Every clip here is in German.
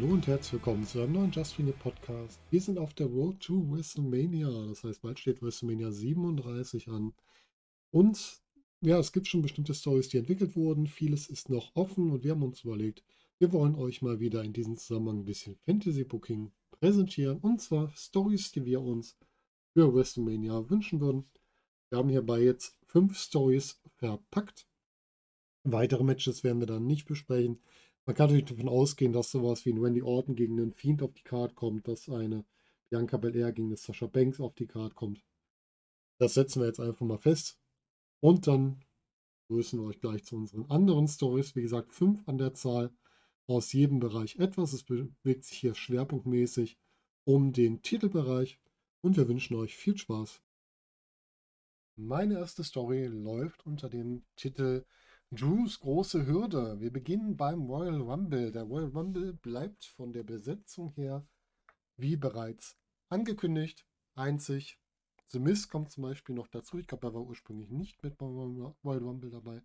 Hallo und herzlich willkommen zu einem neuen Just Win Podcast. Wir sind auf der Road to WrestleMania. Das heißt, bald steht WrestleMania 37 an. Und ja, es gibt schon bestimmte Stories, die entwickelt wurden. Vieles ist noch offen und wir haben uns überlegt, wir wollen euch mal wieder in diesem Zusammenhang ein bisschen Fantasy Booking präsentieren. Und zwar Stories, die wir uns für WrestleMania wünschen würden. Wir haben hierbei jetzt fünf Stories verpackt. Weitere Matches werden wir dann nicht besprechen. Man kann natürlich davon ausgehen, dass sowas wie ein Randy Orton gegen einen Fiend auf die Karte kommt, dass eine Bianca Belair gegen eine Sasha Banks auf die Karte kommt. Das setzen wir jetzt einfach mal fest. Und dann grüßen wir euch gleich zu unseren anderen Stories. Wie gesagt, fünf an der Zahl aus jedem Bereich etwas. Es bewegt sich hier schwerpunktmäßig um den Titelbereich und wir wünschen euch viel Spaß. Meine erste Story läuft unter dem Titel Drews große Hürde. Wir beginnen beim Royal Rumble. Der Royal Rumble bleibt von der Besetzung her, wie bereits angekündigt, einzig. The Miz kommt zum Beispiel noch dazu. Ich glaube, er war ursprünglich nicht mit beim Royal Rumble dabei.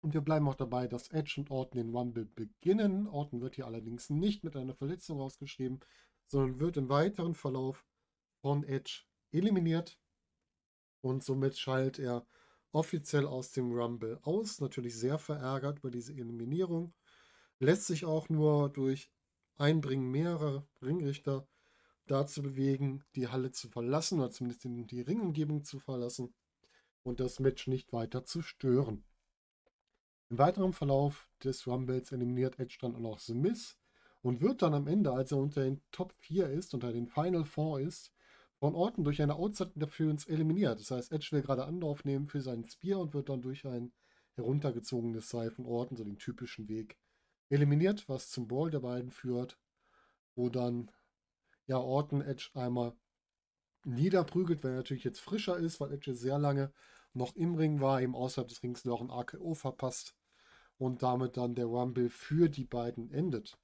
Und wir bleiben auch dabei, dass Edge und Orton den Rumble beginnen. Orton wird hier allerdings nicht mit einer Verletzung ausgeschrieben, sondern wird im weiteren Verlauf von Edge eliminiert. Und somit schaltet er offiziell aus dem Rumble aus. Natürlich sehr verärgert über diese Eliminierung. Lässt sich auch nur durch Einbringen mehrerer Ringrichter dazu bewegen, die Halle zu verlassen oder zumindest in die Ringumgebung zu verlassen und das Match nicht weiter zu stören. Im weiteren Verlauf des Rumbles eliminiert Edge dann auch noch Miz und wird dann am Ende, als er unter den Top 4 ist, unter den Final 4 ist, von Orton durch eine Outside Interference eliminiert. Das heißt, Edge will gerade Anlauf nehmen für seinen Spear und wird dann durch ein heruntergezogenes Seil von Orton, so den typischen Weg, eliminiert, was zum Ball der beiden führt, wo dann ja Orton Edge einmal niederprügelt, weil er natürlich jetzt frischer ist, weil Edge sehr lange noch im Ring war, eben außerhalb des Rings noch ein AKO verpasst und damit dann der Rumble für die beiden endet.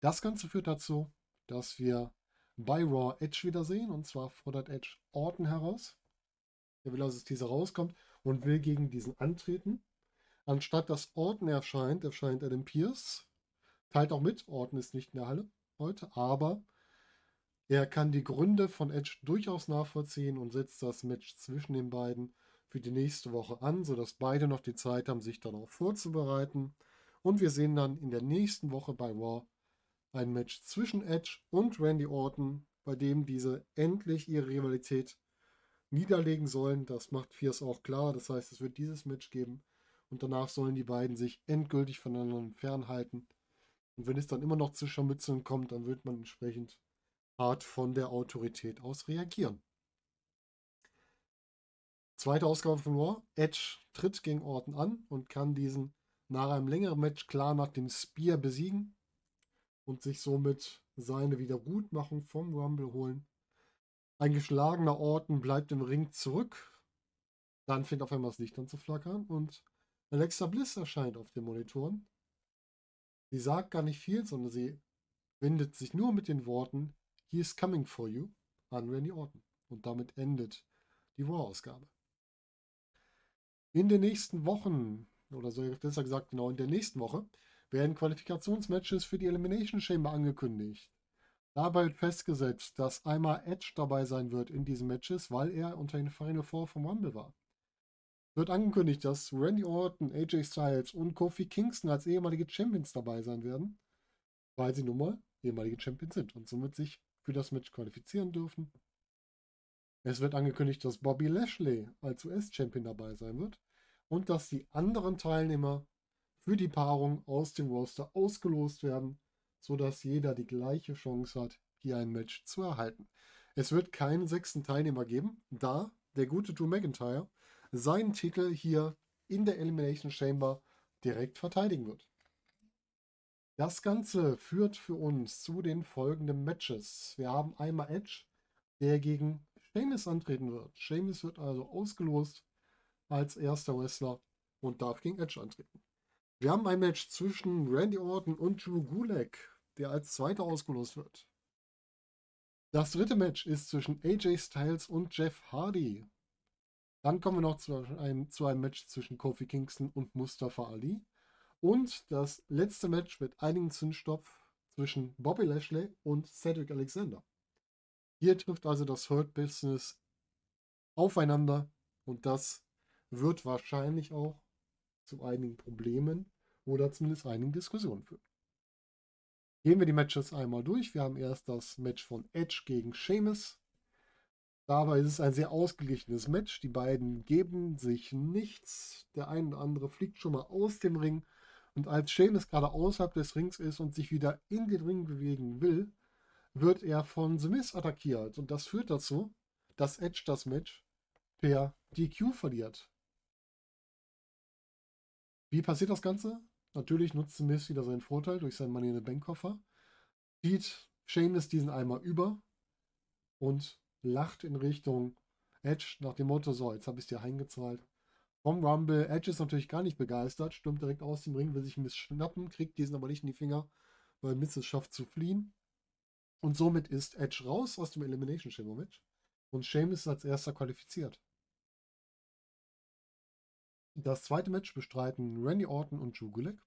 Das Ganze führt dazu, dass wir bei Raw Edge wiedersehen. Und zwar fordert Edge Orton heraus. Er will, dass dieser rauskommt und will gegen diesen antreten. Anstatt dass Orton erscheint, erscheint Adam Pierce. Teilt auch mit, Orton ist nicht in der Halle heute, aber er kann die Gründe von Edge durchaus nachvollziehen und setzt das Match zwischen den beiden für die nächste Woche an, sodass beide noch die Zeit haben, sich darauf vorzubereiten. Und wir sehen dann in der nächsten Woche bei Raw ein Match zwischen Edge und Randy Orton, bei dem diese endlich ihre Rivalität niederlegen sollen. Das macht Fierce auch klar. Das heißt, es wird dieses Match geben und danach sollen die beiden sich endgültig voneinander fernhalten. Und wenn es dann immer noch zu Scharmützeln kommt, dann wird man entsprechend hart von der Autorität aus reagieren. Zweite Ausgabe von Raw. Edge tritt gegen Orton an und kann diesen nach einem längeren Match klar nach dem Spear besiegen und sich somit seine Wiedergutmachung vom Rumble holen. Ein geschlagener Orton bleibt im Ring zurück. Dann fängt auf einmal das Licht an zu flackern und Alexa Bliss erscheint auf den Monitoren. Sie sagt gar nicht viel, sondern sie wendet sich nur mit den Worten He is coming for you an Randy Orton. Und damit endet die Raw-Ausgabe. In den nächsten Wochen, oder besser gesagt genau in der nächsten Woche, werden Qualifikationsmatches für die Elimination Chamber angekündigt. Dabei wird festgesetzt, dass einmal Edge dabei sein wird in diesen Matches, weil er unter den Final Four vom Rumble war. Wird angekündigt, dass Randy Orton, AJ Styles und Kofi Kingston als ehemalige Champions dabei sein werden, weil sie nun mal ehemalige Champions sind und somit sich für das Match qualifizieren dürfen. Es wird angekündigt, dass Bobby Lashley als US-Champion dabei sein wird und dass die anderen Teilnehmer für die Paarung aus dem Roster ausgelost werden, sodass jeder die gleiche Chance hat, hier ein Match zu erhalten. Es wird keinen sechsten Teilnehmer geben, da der gute Drew McIntyre seinen Titel hier in der Elimination Chamber direkt verteidigen wird. Das Ganze führt für uns zu den folgenden Matches. Wir haben einmal Edge, der gegen Sheamus antreten wird. Sheamus wird also ausgelost als erster Wrestler und darf gegen Edge antreten. Wir haben ein Match zwischen Randy Orton und Drew Gulak. der als Zweiter ausgelost wird. Das dritte Match ist zwischen AJ Styles und Jeff Hardy. Dann kommen wir noch zu einem, zu einem Match zwischen Kofi Kingston und Mustafa Ali. Und das letzte Match mit einigen Zündstoff zwischen Bobby Lashley und Cedric Alexander. Hier trifft also das Hurt Business aufeinander und das wird wahrscheinlich auch zu einigen Problemen oder zumindest einigen Diskussionen führen. Gehen wir die Matches einmal durch. Wir haben erst das Match von Edge gegen Sheamus. Dabei ist es ein sehr ausgeglichenes Match. Die beiden geben sich nichts. Der eine oder andere fliegt schon mal aus dem Ring. Und als Sheamus gerade außerhalb des Rings ist und sich wieder in den Ring bewegen will, wird er von The Miz attackiert. Und das führt dazu, dass Edge das Match per DQ verliert. Wie passiert das Ganze? Natürlich nutzt Miz wieder seinen Vorteil durch seinen Money in the Bank Koffer. Zieht Sheamus diesen einmal über und lacht in Richtung Edge nach dem Motto, so, jetzt habe ich dir heimgezahlt. Vom Rumble, Edge ist natürlich gar nicht begeistert, stürmt direkt aus dem Ring, will sich Miss schnappen, kriegt diesen aber nicht in die Finger, weil Miss es schafft zu fliehen. Und somit ist Edge raus aus dem Elimination Chamber Match. Und Sheamus ist als erster qualifiziert. Das zweite Match bestreiten Randy Orton und Drew Gulak.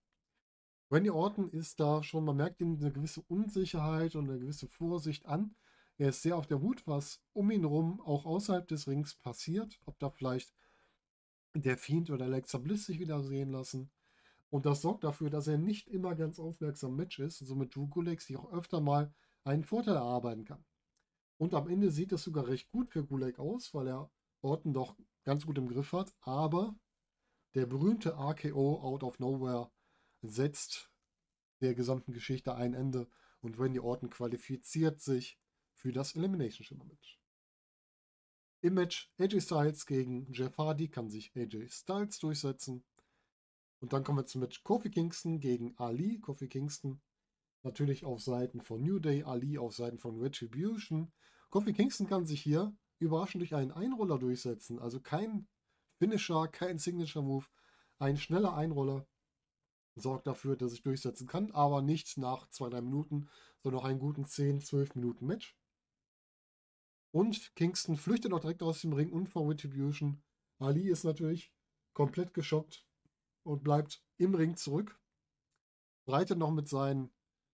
Randy Orton ist da schon, man merkt ihm eine gewisse Unsicherheit und eine gewisse Vorsicht an. Er ist sehr auf der Hut, was um ihn herum auch außerhalb des Rings passiert. Ob da vielleicht der Fiend oder Alexa Bliss sich wieder sehen lassen. Und das sorgt dafür, dass er nicht immer ganz aufmerksam im Match ist und somit Drew Gulak sich auch öfter mal einen Vorteil erarbeiten kann. Und am Ende sieht es sogar recht gut für Gulak aus, weil er Orton doch ganz gut im Griff hat. Aber der berühmte RKO Out of Nowhere setzt der gesamten Geschichte ein Ende und Randy Orton qualifiziert sich für das Elimination Chamber Match. Im Match AJ Styles gegen Jeff Hardy kann sich AJ Styles durchsetzen. Und dann kommen wir zum Match Kofi Kingston gegen Ali. Kofi Kingston natürlich auf Seiten von New Day, Ali auf Seiten von Retribution. Kofi Kingston kann sich hier überraschend durch einen Einroller durchsetzen. Also kein Finisher, kein Signature Move. Ein schneller Einroller sorgt dafür, dass ich durchsetzen kann, aber nicht nach zwei, drei Minuten, sondern noch einen guten 10, 12 Minuten Match. Und Kingston flüchtet auch direkt aus dem Ring und vor Retribution. Ali ist natürlich komplett geschockt und bleibt im Ring zurück. Breitet noch mit seinen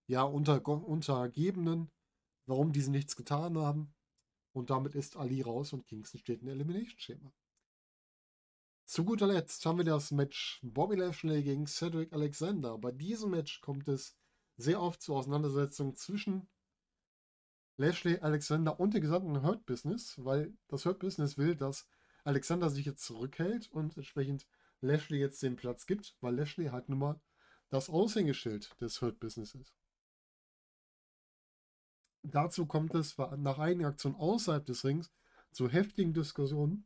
ja, unter, Untergebenen, warum diese nichts getan haben. Und damit ist Ali raus und Kingston steht in Elimination-Schema. Zu guter Letzt haben wir das Match Bobby Lashley gegen Cedric Alexander. Bei diesem Match kommt es sehr oft zu Auseinandersetzungen zwischen Lashley, Alexander und der gesamten Hurt Business, weil das Hurt Business will, dass Alexander sich jetzt zurückhält und entsprechend Lashley jetzt den Platz gibt, weil Lashley halt nun mal das Aushängeschild des Hurt Business ist. Dazu kommt es nach einigen Aktionen außerhalb des Rings zu heftigen Diskussionen.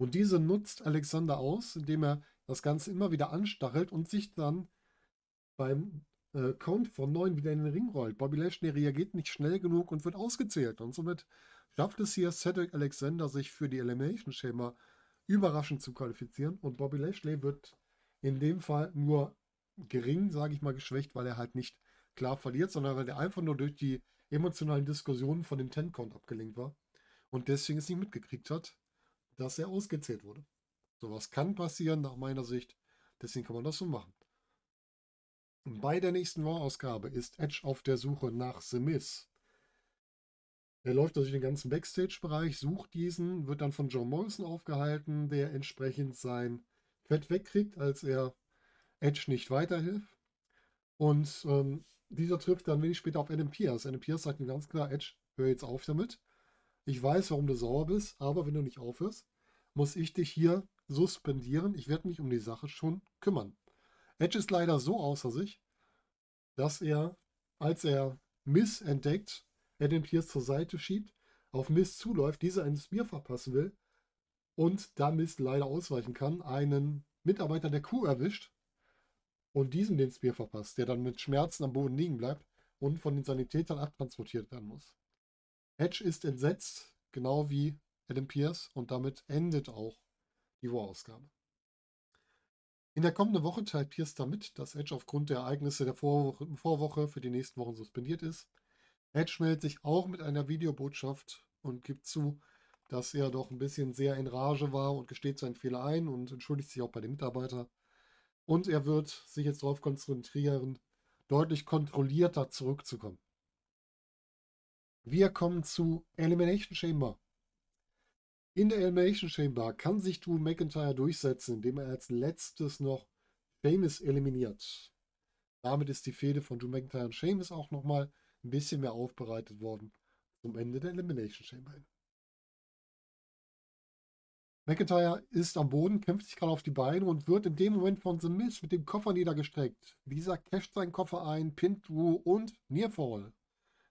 Und diese nutzt Alexander aus, indem er das Ganze immer wieder anstachelt und sich dann beim äh, Count von 9 wieder in den Ring rollt. Bobby Lashley reagiert nicht schnell genug und wird ausgezählt. Und somit schafft es hier Cedric Alexander, sich für die Elimination Chamber überraschend zu qualifizieren. Und Bobby Lashley wird in dem Fall nur gering, sage ich mal, geschwächt, weil er halt nicht klar verliert, sondern weil er einfach nur durch die emotionalen Diskussionen von dem Ten-Count abgelenkt war und deswegen es nicht mitgekriegt hat, dass er ausgezählt wurde. Sowas kann passieren, nach meiner Sicht. Deswegen kann man das so machen. Bei der nächsten Raw-Ausgabe ist Edge auf der Suche nach The Miz. Er läuft durch den ganzen Backstage-Bereich, sucht diesen, wird dann von Joe Morrison aufgehalten, der entsprechend sein Fett wegkriegt, als er Edge nicht weiterhilft. Und ähm, dieser trifft dann wenig später auf Adam Pierce. Adam Pierce sagt ihm ganz klar, Edge, hör jetzt auf damit. Ich weiß, warum du sauer bist, aber wenn du nicht aufhörst, muss ich dich hier suspendieren. Ich werde mich um die Sache schon kümmern. Edge ist leider so außer sich, dass er, als er Miss entdeckt, Adam Pierce zur Seite schiebt, auf Miss zuläuft, dieser ein Spear verpassen will und da Miss leider ausweichen kann, einen Mitarbeiter der Crew erwischt und diesem den Spear verpasst, der dann mit Schmerzen am Boden liegen bleibt und von den Sanitätern abtransportiert werden muss. Edge ist entsetzt, genau wie Adam Pierce, und damit endet auch die War-Ausgabe. In der kommenden Woche teilt Pierce damit, dass Edge aufgrund der Ereignisse der Vorwoche, Vorwoche für die nächsten Wochen suspendiert ist. Edge meldet sich auch mit einer Videobotschaft und gibt zu, dass er doch ein bisschen sehr in Rage war und gesteht seinen Fehler ein und entschuldigt sich auch bei den Mitarbeitern. Und er wird sich jetzt darauf konzentrieren, deutlich kontrollierter zurückzukommen. Wir kommen zu Elimination Chamber. In der Elimination Chamber kann sich Drew McIntyre durchsetzen, indem er als letztes noch Sheamus eliminiert. Damit ist die Fehde von Drew McIntyre und Sheamus auch nochmal ein bisschen mehr aufbereitet worden zum Ende der Elimination Chamber. McIntyre ist am Boden, kämpft sich gerade auf die Beine und wird in dem Moment von The Miz mit dem Koffer niedergestreckt. Dieser casht seinen Koffer ein, pinnt Drew und Nearfall.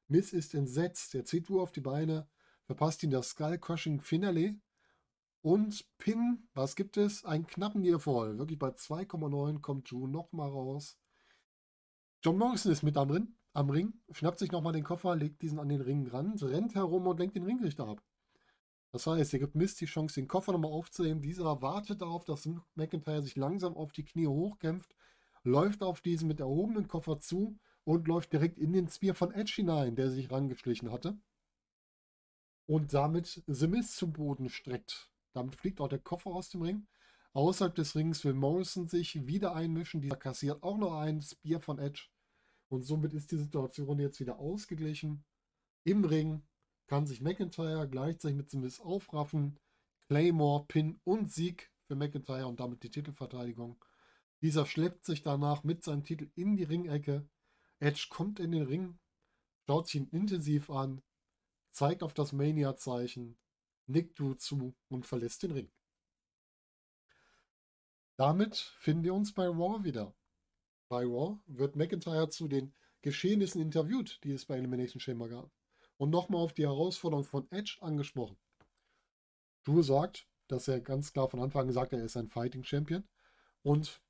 Miz ist entsetzt, er zieht Drew auf die Beine, verpasst ihn das Skull Crushing Finale und Pin, was gibt es? Einen knappen Nearfall. Wirklich bei 2,9 kommt Drew nochmal raus. John Morrison ist mit am Ring, am Ring schnappt sich nochmal den Koffer, legt diesen an den Ringrand, rennt herum und lenkt den Ringrichter ab. Das heißt, er gibt Mist die Chance, den Koffer nochmal aufzuheben. Dieser wartet darauf, dass McIntyre sich langsam auf die Knie hochkämpft, läuft auf diesen mit erhobenen Koffer zu und läuft direkt in den Spear von Edge hinein, der sich rangeschlichen hatte. Und damit The Miz zum Boden streckt. Damit fliegt auch der Koffer aus dem Ring. Außerhalb des Rings will Morrison sich wieder einmischen. Dieser kassiert auch noch einen Spear von Edge. Und somit ist die Situation jetzt wieder ausgeglichen. Im Ring kann sich McIntyre gleichzeitig mit Smith aufraffen. Claymore, Pin und Sieg für McIntyre und damit die Titelverteidigung. Dieser schleppt sich danach mit seinem Titel in die Ringecke. Edge kommt in den Ring, schaut sich ihn intensiv an, zeigt auf das Mania-Zeichen, nickt du zu und verlässt den Ring. Damit finden wir uns bei Raw wieder. Bei Raw wird McIntyre zu den Geschehnissen interviewt, die es bei Elimination Chamber gab und nochmal auf die Herausforderung von Edge angesprochen. Drew sagt, dass er ganz klar von Anfang an gesagt hat, er ist ein Fighting Champion und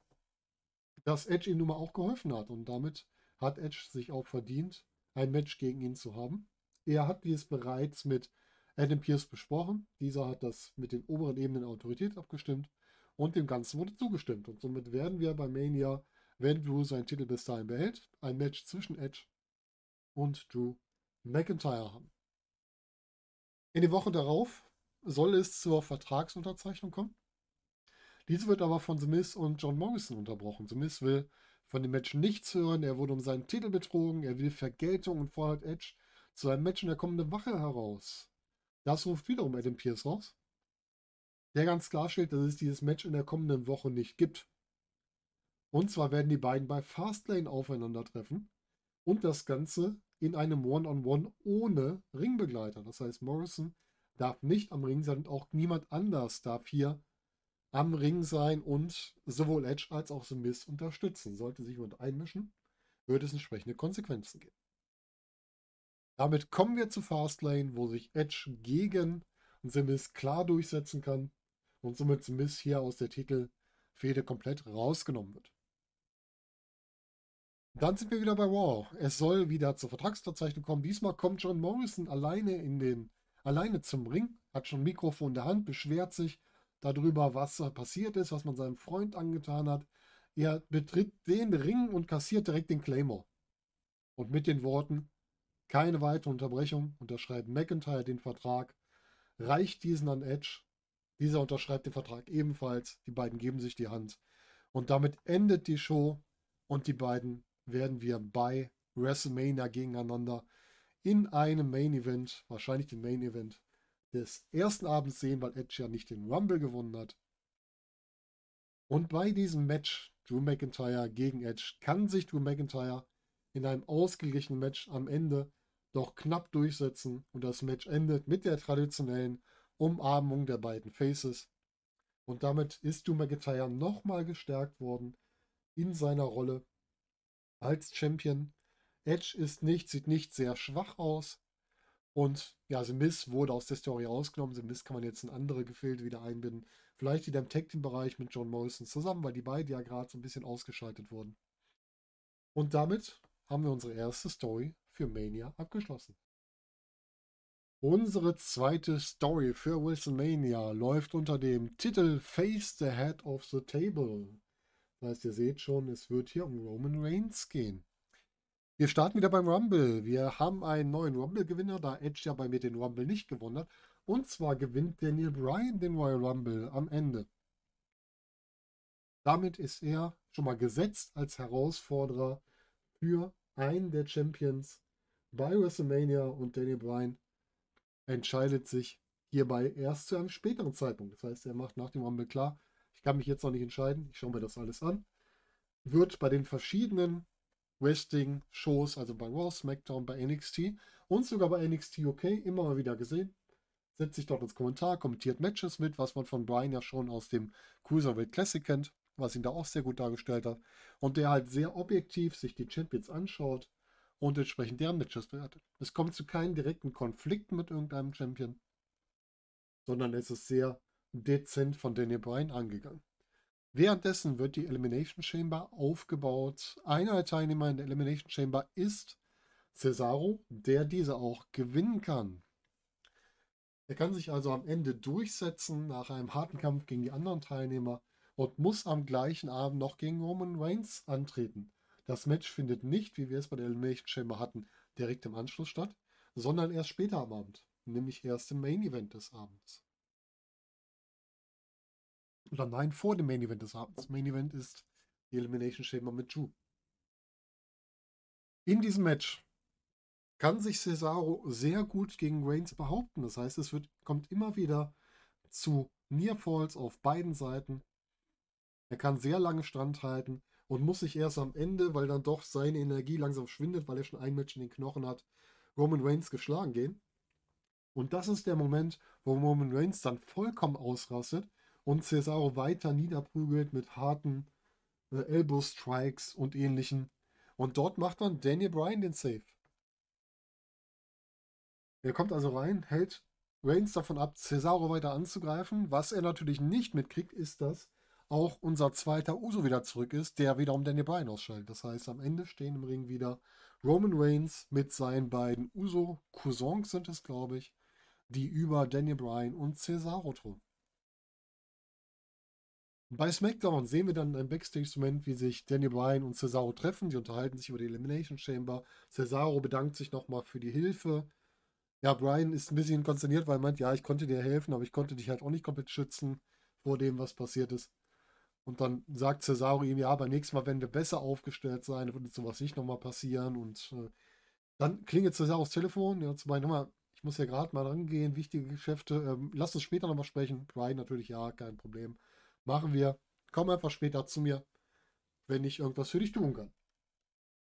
dass Edge ihm nun mal auch geholfen hat und damit hat Edge sich auch verdient, ein Match gegen ihn zu haben. Er hat dies bereits mit Adam Pierce besprochen. Dieser hat das mit den oberen Ebenen Autorität abgestimmt und dem Ganzen wurde zugestimmt. Und somit werden wir bei Mania, wenn Drew seinen Titel bis dahin behält, ein Match zwischen Edge und Drew McIntyre haben. In der Woche darauf soll es zur Vertragsunterzeichnung kommen. Diese wird aber von The Miz und John Morrison unterbrochen. The Miz will von dem Match nichts hören. Er wurde um seinen Titel betrogen. Er will Vergeltung und fordert Edge zu einem Match in der kommenden Woche heraus. Das ruft wiederum Adam Pierce raus. Der ganz klar stellt, dass es dieses Match in der kommenden Woche nicht gibt. Und zwar werden die beiden bei Fastlane aufeinandertreffen und das Ganze in einem One-on-One -on -One ohne Ringbegleiter. Das heißt, Morrison darf nicht am Ring sein und auch niemand anders darf hier am Ring sein und sowohl Edge als auch The Miz unterstützen. Sollte sich jemand einmischen, würde es entsprechende Konsequenzen geben. Damit kommen wir zu Fastlane, wo sich Edge gegen The Miz klar durchsetzen kann und somit The Miz hier aus der Titelfehde komplett rausgenommen wird. Dann sind wir wieder bei Raw. Es soll wieder zur Vertragsunterzeichnung kommen. Diesmal kommt John Morrison alleine in den, alleine zum Ring, hat schon ein Mikrofon in der Hand, beschwert sich darüber, was passiert ist, was man seinem Freund angetan hat. Er betritt den Ring und kassiert direkt den Claymore. Und mit den Worten, keine weitere Unterbrechung, unterschreibt McIntyre den Vertrag, reicht diesen an Edge. Dieser unterschreibt den Vertrag ebenfalls. Die beiden geben sich die Hand. Und damit endet die Show und die beiden werden wir bei WrestleMania gegeneinander in einem Main Event, wahrscheinlich den Main Event des ersten Abends sehen, weil Edge ja nicht den Rumble gewonnen hat. Und bei diesem Match Drew McIntyre gegen Edge kann sich Drew McIntyre in einem ausgeglichenen Match am Ende doch knapp durchsetzen und das Match endet mit der traditionellen Umarmung der beiden Faces. Und damit ist Drew McIntyre nochmal gestärkt worden in seiner Rolle als Champion. Edge ist nicht, sieht nicht sehr schwach aus. Und ja, The Miz wurde aus der Story rausgenommen. The Miz kann man jetzt in andere Gefilde wieder einbinden. Vielleicht wieder im Tag Team Bereich mit John Morrison zusammen, weil die beiden ja gerade so ein bisschen ausgeschaltet wurden. Und damit haben wir unsere erste Story für Mania abgeschlossen. Unsere zweite Story für WrestleMania läuft unter dem Titel Face the Head of the Table. Das heißt, ihr seht schon, es wird hier um Roman Reigns gehen. Wir starten wieder beim Rumble. Wir haben einen neuen Rumble-Gewinner, da Edge ja bei mir den Rumble nicht gewonnen hat. Und zwar gewinnt Daniel Bryan den Royal Rumble am Ende. Damit ist er schon mal gesetzt als Herausforderer für einen der Champions bei WrestleMania und Daniel Bryan entscheidet sich hierbei erst zu einem späteren Zeitpunkt. Das heißt, er macht nach dem Rumble klar, ich kann mich jetzt noch nicht entscheiden, ich schaue mir das alles an. Wird bei den verschiedenen Wrestling-Shows, also bei Raw, SmackDown, bei NXT und sogar bei NXT UK immer mal wieder gesehen. Setzt sich dort ins Kommentar, kommentiert Matches mit, was man von Brian ja schon aus dem Cruiserweight Classic kennt, was ihn da auch sehr gut dargestellt hat. Und der halt sehr objektiv sich die Champions anschaut und entsprechend deren Matches bewertet. Es kommt zu keinen direkten Konflikten mit irgendeinem Champion, sondern es ist sehr dezent von Daniel Bryan angegangen. Währenddessen wird die Elimination Chamber aufgebaut. Einer der Teilnehmer in der Elimination Chamber ist Cesaro, der diese auch gewinnen kann. Er kann sich also am Ende durchsetzen nach einem harten Kampf gegen die anderen Teilnehmer und muss am gleichen Abend noch gegen Roman Reigns antreten. Das Match findet nicht, wie wir es bei der Elimination Chamber hatten, direkt im Anschluss statt, sondern erst später am Abend, nämlich erst im Main Event des Abends. Oder nein, vor dem Main Event des Abends. Main Event ist die Elimination Chamber mit Drew. In diesem Match kann sich Cesaro sehr gut gegen Reigns behaupten. Das heißt, es wird, kommt immer wieder zu Nearfalls auf beiden Seiten. Er kann sehr lange standhalten und muss sich erst am Ende, weil dann doch seine Energie langsam schwindet, weil er schon ein Match in den Knochen hat, Roman Reigns geschlagen gehen. Und das ist der Moment, wo Roman Reigns dann vollkommen ausrastet und Cesaro weiter niederprügelt mit harten äh, Elbow Strikes und ähnlichen. Und dort macht dann Daniel Bryan den Save. Er kommt also rein, hält Reigns davon ab, Cesaro weiter anzugreifen. Was er natürlich nicht mitkriegt, ist, dass auch unser zweiter Uso wieder zurück ist, der wiederum Daniel Bryan ausschaltet. Das heißt, am Ende stehen im Ring wieder Roman Reigns mit seinen beiden Uso-Cousins sind es, glaube ich, die über Daniel Bryan und Cesaro thronen. Bei SmackDown sehen wir dann ein Backstage-Moment, wie sich Daniel Bryan und Cesaro treffen. Sie unterhalten sich über die Elimination Chamber. Cesaro bedankt sich nochmal für die Hilfe. Ja, Bryan ist ein bisschen konsterniert, weil er meint, ja, ich konnte dir helfen, aber ich konnte dich halt auch nicht komplett schützen vor dem, was passiert ist. Und dann sagt Cesaro ihm, ja, beim nächsten Mal werden wir besser aufgestellt sein, wird sowas nicht nochmal passieren. Und äh, dann klingelt Cesaros Telefon, ja, zu meinen, mal, ich muss ja gerade mal rangehen, wichtige Geschäfte, ähm, lass uns später nochmal sprechen. Brian natürlich, ja, kein Problem. Machen wir. Komm einfach später zu mir, wenn ich irgendwas für dich tun kann.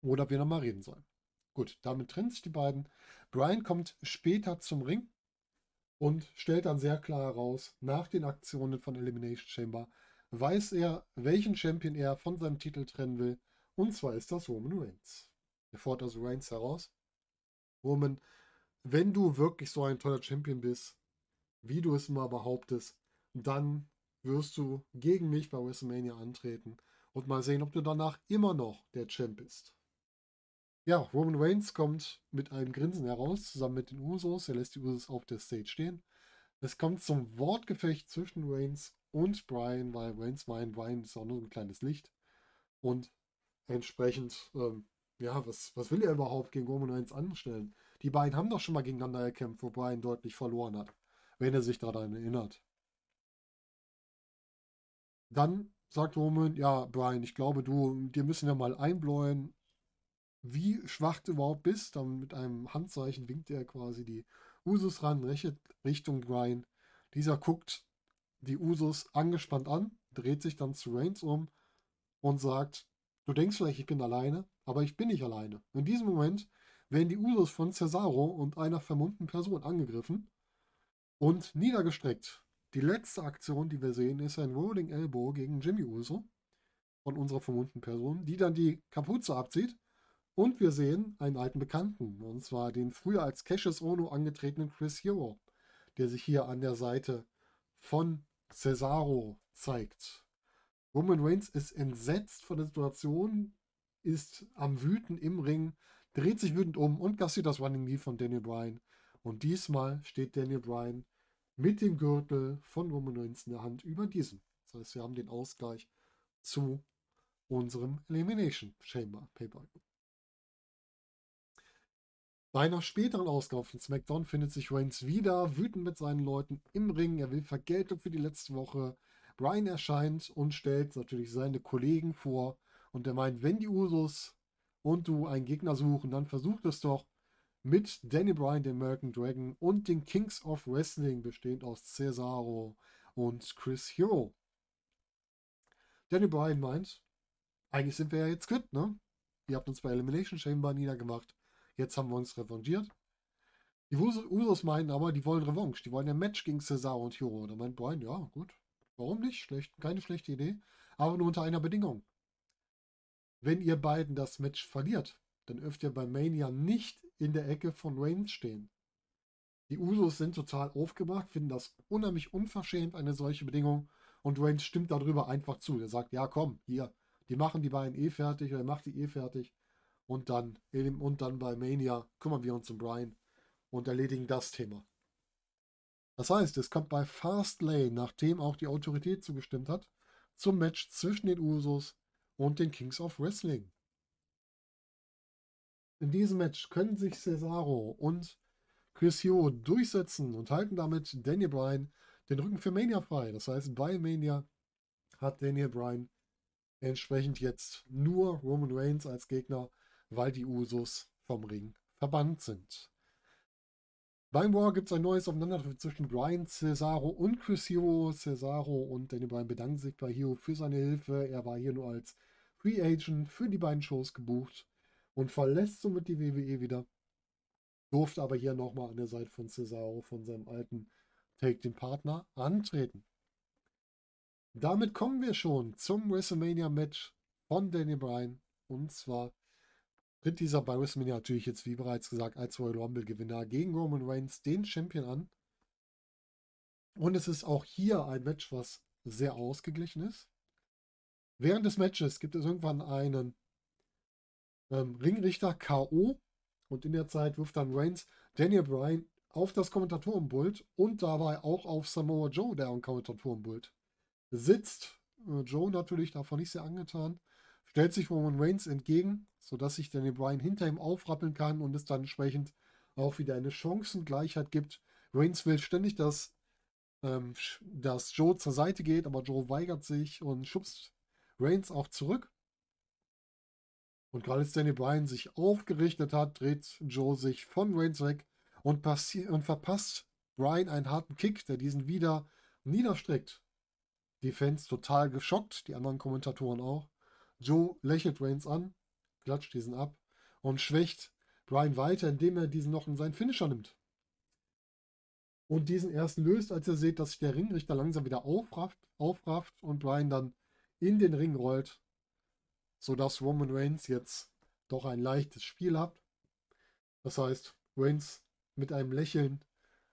Oder wir nochmal reden sollen. Gut, damit trennen sich die beiden. Brian kommt später zum Ring und stellt dann sehr klar heraus, nach den Aktionen von Elimination Chamber, weiß er, welchen Champion er von seinem Titel trennen will. Und zwar ist das Roman Reigns. Er fordert also Reigns heraus. Roman, wenn du wirklich so ein toller Champion bist, wie du es mal behauptest, dann wirst du gegen mich bei WrestleMania antreten und mal sehen, ob du danach immer noch der Champ bist. Ja, Roman Reigns kommt mit einem Grinsen heraus, zusammen mit den Usos. Er lässt die Usos auf der Stage stehen. Es kommt zum Wortgefecht zwischen Reigns und Brian, weil Reigns meint, Brian ist auch nur ein kleines Licht. Und entsprechend, ähm, ja, was, was will er überhaupt gegen Roman Reigns anstellen? Die beiden haben doch schon mal gegeneinander gekämpft, wo Brian deutlich verloren hat, wenn er sich daran erinnert. Dann sagt Roman, ja, Brian, ich glaube, du, dir müssen wir mal einbläuen, wie schwach du überhaupt bist. Dann mit einem Handzeichen winkt er quasi die Usus ran, Richtung Brian. Dieser guckt die Usus angespannt an, dreht sich dann zu Reigns um und sagt, du denkst vielleicht, ich bin alleine, aber ich bin nicht alleine. In diesem Moment werden die Usos von Cesaro und einer vermummten Person angegriffen und niedergestreckt. Die letzte Aktion, die wir sehen, ist ein Rolling Elbow gegen Jimmy Uso von unserer vermummten Person, die dann die Kapuze abzieht. Und wir sehen einen alten Bekannten, und zwar den früher als Cassius Ono angetretenen Chris Hero, der sich hier an der Seite von Cesaro zeigt. Roman Reigns ist entsetzt von der Situation, ist am Wüten im Ring, dreht sich wütend um und kassiert das Running Knee von Daniel Bryan. Und diesmal steht Daniel Bryan mit dem Gürtel von Roman Reigns in der Hand über diesem. Das heißt, wir haben den Ausgleich zu unserem Elimination Chamber Pay-Per-View. Bei einer späteren Ausgabe von SmackDown findet sich Reigns wieder wütend mit seinen Leuten im Ring. Er will Vergeltung für die letzte Woche. Brian erscheint und stellt natürlich seine Kollegen vor. Und er meint, wenn die Usos und du einen Gegner suchen, dann versucht es doch mit Danny Bryan, dem American Dragon und den Kings of Wrestling, bestehend aus Cesaro und Chris Hero. Danny Bryan meint, eigentlich sind wir ja jetzt quitt, ne? Ihr habt uns bei Elimination Chamber niedergemacht. Jetzt haben wir uns revanchiert. Die Usos meinen aber, die wollen Revanche. Die wollen ein Match gegen Cesaro und Hero. Da meint Brian, ja, gut. Warum nicht? Schlecht, keine schlechte Idee. Aber nur unter einer Bedingung. Wenn ihr beiden das Match verliert, dann dürft ihr bei Mania nicht in der Ecke von Reigns stehen. Die Usos sind total aufgebracht, finden das unheimlich unverschämt, eine solche Bedingung. Und Reigns stimmt darüber einfach zu. Er sagt, ja komm, hier, die machen die beiden eh fertig, oder er macht die eh fertig. Und dann, und dann bei Mania kümmern wir uns um Brian und erledigen das Thema. Das heißt, es kommt bei Fastlane, nachdem auch die Autorität zugestimmt hat, zum Match zwischen den Usos und den Kings of Wrestling. In diesem Match können sich Cesaro und Chris Hero durchsetzen und halten damit Daniel Bryan den Rücken für Mania frei. Das heißt, bei Mania hat Daniel Bryan entsprechend jetzt nur Roman Reigns als Gegner weil die Usos vom Ring verbannt sind. Beim War gibt es ein neues Aufeinandertreffen zwischen Brian Cesaro und Chris Hero. Cesaro und Danny Bryan bedanken sich bei Hero für seine Hilfe. Er war hier nur als Free Agent für die beiden Shows gebucht und verlässt somit die WWE wieder. Durfte aber hier nochmal an der Seite von Cesaro, von seinem alten Take-Team-Partner, antreten. Damit kommen wir schon zum WrestleMania-Match von Danny Bryan. Und zwar tritt dieser bei WrestleMania natürlich jetzt, wie bereits gesagt, als Royal Rumble-Gewinner gegen Roman Reigns den Champion an. Und es ist auch hier ein Match, was sehr ausgeglichen ist. Während des Matches gibt es irgendwann einen ähm, Ringrichter K.O. und in der Zeit wirft dann Reigns Daniel Bryan auf das Kommentatorenpult und dabei auch auf Samoa Joe, der am Kommentatorenpult sitzt. Äh, Joe natürlich davon nicht sehr angetan stellt sich Roman Reigns entgegen, sodass sich Daniel Bryan hinter ihm aufrappeln kann und es dann entsprechend auch wieder eine Chancengleichheit gibt. Reigns will ständig, dass, ähm, dass Joe zur Seite geht, aber Joe weigert sich und schubst Reigns auch zurück. Und gerade als Daniel Bryan sich aufgerichtet hat, dreht Joe sich von Reigns weg und, und verpasst Bryan einen harten Kick, der diesen wieder niederstreckt. Die Fans total geschockt, die anderen Kommentatoren auch. Joe lächelt Reigns an, klatscht diesen ab und schwächt Brian weiter, indem er diesen noch in seinen Finisher nimmt. Und diesen erst löst, als er sieht, dass sich der Ringrichter langsam wieder aufrafft, aufrafft und Brian dann in den Ring rollt, sodass Roman Reigns jetzt doch ein leichtes Spiel hat. Das heißt, Reigns mit einem Lächeln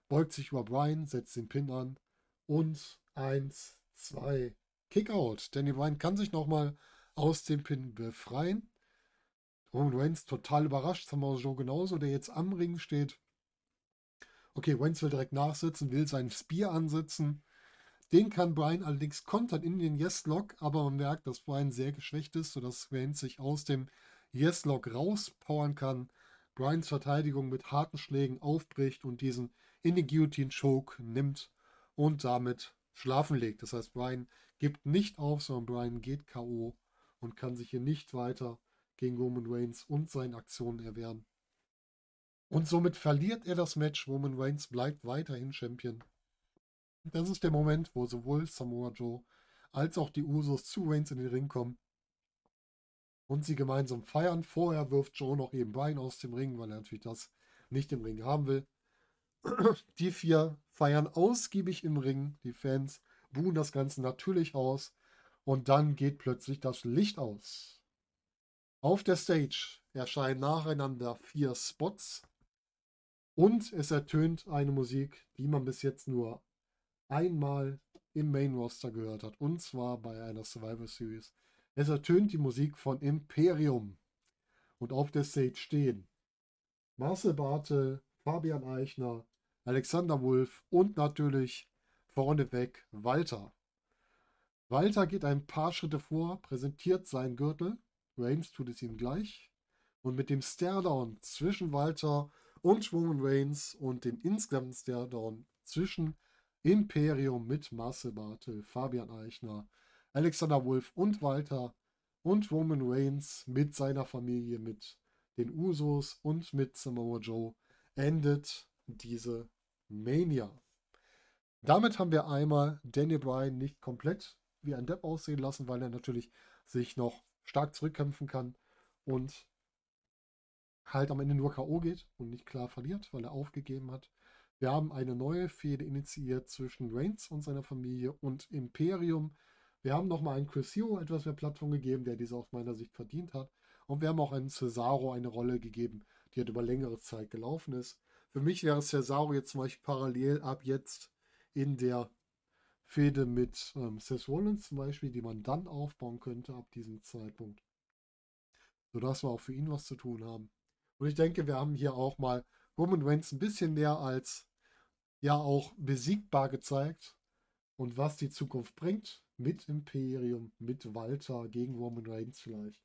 beugt sich über Brian, setzt den Pin an und 1, 2, Kickout. Danny Bryan kann sich nochmal aus dem Pin befreien. Roman Reigns total überrascht, Samoa Joe genauso, der jetzt am Ring steht. Okay, Reigns will direkt nachsitzen, will seinen Spear ansetzen. Den kann Brian allerdings kontern in den Yes-Lock, aber man merkt, dass Brian sehr geschwächt ist, sodass Reigns sich aus dem Yes-Lock rauspowern kann. Brians Verteidigung mit harten Schlägen aufbricht und diesen in den Guillotine Choke nimmt und damit schlafen legt. Das heißt, Brian gibt nicht auf, sondern Brian geht K.O und kann sich hier nicht weiter gegen Roman Reigns und seinen Aktionen erwehren. Und somit verliert er das Match. Roman Reigns bleibt weiterhin Champion. Das ist der Moment, wo sowohl Samoa Joe als auch die Usos zu Reigns in den Ring kommen und sie gemeinsam feiern. Vorher wirft Joe noch eben Brian aus dem Ring, weil er natürlich das nicht im Ring haben will. Die vier feiern ausgiebig im Ring. Die Fans buhen das Ganze natürlich aus. Und dann geht plötzlich das Licht aus. Auf der Stage erscheinen nacheinander vier Spots und es ertönt eine Musik, die man bis jetzt nur einmal im Main Roster gehört hat, und zwar bei einer Survivor Series. Es ertönt die Musik von Imperium. Und auf der Stage stehen Marcel Bartel, Fabian Eichner, Alexander Wolf und natürlich vorneweg Walter. Walter geht ein paar Schritte vor, präsentiert seinen Gürtel. Reigns tut es ihm gleich. Und mit dem Stairdown zwischen Walter und Roman Reigns und dem insgesamt Stairdown zwischen Imperium mit Marcel Bartel, Fabian Eichner, Alexander Wolf und Walter und Roman Reigns mit seiner Familie, mit den Usos und mit Samoa Joe endet diese Mania. Damit haben wir einmal Daniel Bryan nicht komplett wie ein Depp aussehen lassen, weil er natürlich sich noch stark zurückkämpfen kann und halt am Ende nur K.O. geht und nicht klar verliert, weil er aufgegeben hat. Wir haben eine neue Fehde initiiert zwischen Reigns und seiner Familie und Imperium. Wir haben nochmal einen Chris Hero etwas mehr Plattform gegeben, der diese aus meiner Sicht verdient hat. Und wir haben auch einen Cesaro eine Rolle gegeben, die halt über längere Zeit gelaufen ist. Für mich wäre Cesaro jetzt zum Beispiel parallel ab jetzt in der Fehde mit ähm, Seth Rollins zum Beispiel, die man dann aufbauen könnte ab diesem Zeitpunkt. Sodass wir auch für ihn was zu tun haben. Und ich denke, wir haben hier auch mal Roman Reigns ein bisschen mehr als ja auch besiegbar gezeigt. Und was die Zukunft bringt mit Imperium, mit Walter gegen Roman Reigns vielleicht.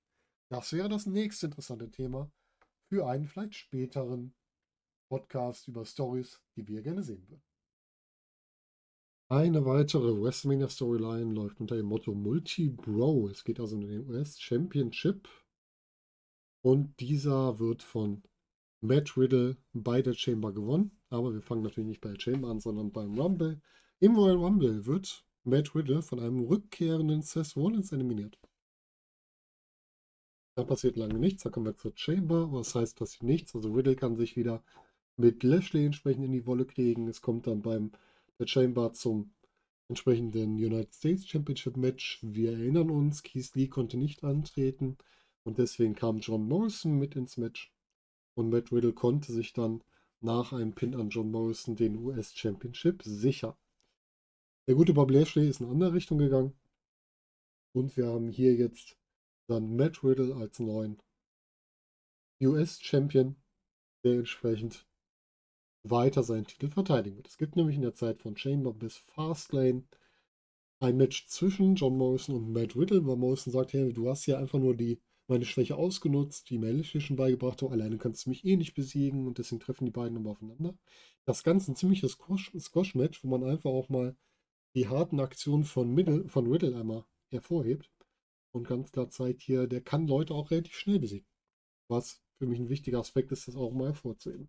Das wäre das nächste interessante Thema für einen vielleicht späteren Podcast über Stories, die wir gerne sehen würden. Eine weitere WrestleMania Storyline läuft unter dem Motto Multi-Bro. Es geht also um den US Championship. Und dieser wird von Matt Riddle bei der Chamber gewonnen. Aber wir fangen natürlich nicht bei der Chamber an, sondern beim Rumble. Im Royal Rumble wird Matt Riddle von einem rückkehrenden Seth Rollins eliminiert. Da passiert lange nichts, da kommen wir zur Chamber. Was heißt passiert nichts? Also Riddle kann sich wieder mit Lashley entsprechend in die Wolle kriegen. Es kommt dann beim der Chamber zum entsprechenden United States Championship Match. Wir erinnern uns, Keith Lee konnte nicht antreten und deswegen kam John Morrison mit ins Match. Und Matt Riddle konnte sich dann nach einem Pin an John Morrison den US Championship sichern. Der gute Bob Lashley ist in eine andere Richtung gegangen. Und wir haben hier jetzt dann Matt Riddle als neuen US Champion, der entsprechend weiter seinen Titel verteidigen wird. Es gibt nämlich in der Zeit von Chamber bis Fastlane ein Match zwischen John Morrison und Matt Riddle, weil Morrison sagt, hey, du hast ja einfach nur die, meine Schwäche ausgenutzt, die schon beigebracht hat, alleine kannst du mich eh nicht besiegen und deswegen treffen die beiden nochmal aufeinander. Das Ganze ein ziemliches Squash-Match, wo man einfach auch mal die harten Aktionen von, Middle, von Riddle einmal hervorhebt und ganz klar zeigt hier, der kann Leute auch relativ schnell besiegen. Was für mich ein wichtiger Aspekt ist, das auch mal hervorzuheben.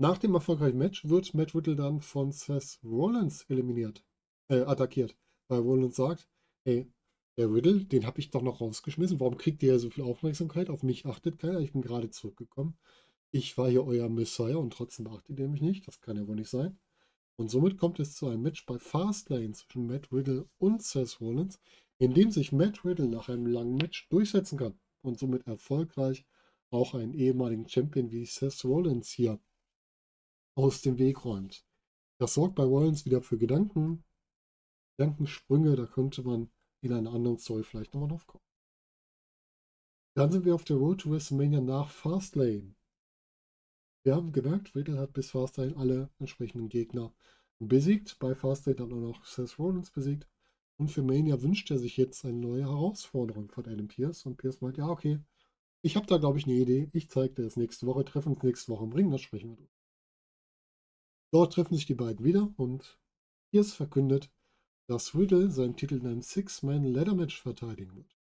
Nach dem erfolgreichen Match wird Matt Riddle dann von Seth Rollins eliminiert, äh, attackiert, weil Rollins sagt, hey, der Riddle, den habe ich doch noch rausgeschmissen, warum kriegt ihr so viel Aufmerksamkeit? Auf mich achtet keiner, ich bin gerade zurückgekommen. Ich war hier euer Messiah und trotzdem beachtet ihr mich nicht, das kann ja wohl nicht sein. Und somit kommt es zu einem Match bei Fastlane zwischen Matt Riddle und Seth Rollins, in dem sich Matt Riddle nach einem langen Match durchsetzen kann und somit erfolgreich auch einen ehemaligen Champion wie Seth Rollins hier aus dem Weg räumt. Das sorgt bei Rollins wieder für Gedanken, Gedankensprünge, da könnte man in einer anderen Story vielleicht nochmal drauf kommen. Dann sind wir auf der Road to WrestleMania nach Fastlane. Wir haben gemerkt, Riddle hat bis Fastlane alle entsprechenden Gegner besiegt, bei Fastlane dann auch noch Seth Rollins besiegt. Und für Mania wünscht er sich jetzt eine neue Herausforderung von Adam Pierce. Und Pierce meint, ja, okay, ich habe da, glaube ich, eine Idee. Ich zeige dir das nächste Woche, treffen uns nächste Woche im Ring, dann sprechen wir drüber. Dort treffen sich die beiden wieder und Pierce verkündet, dass Riddle seinen Titel in einem Six-Man-Ladder-Match verteidigen wird.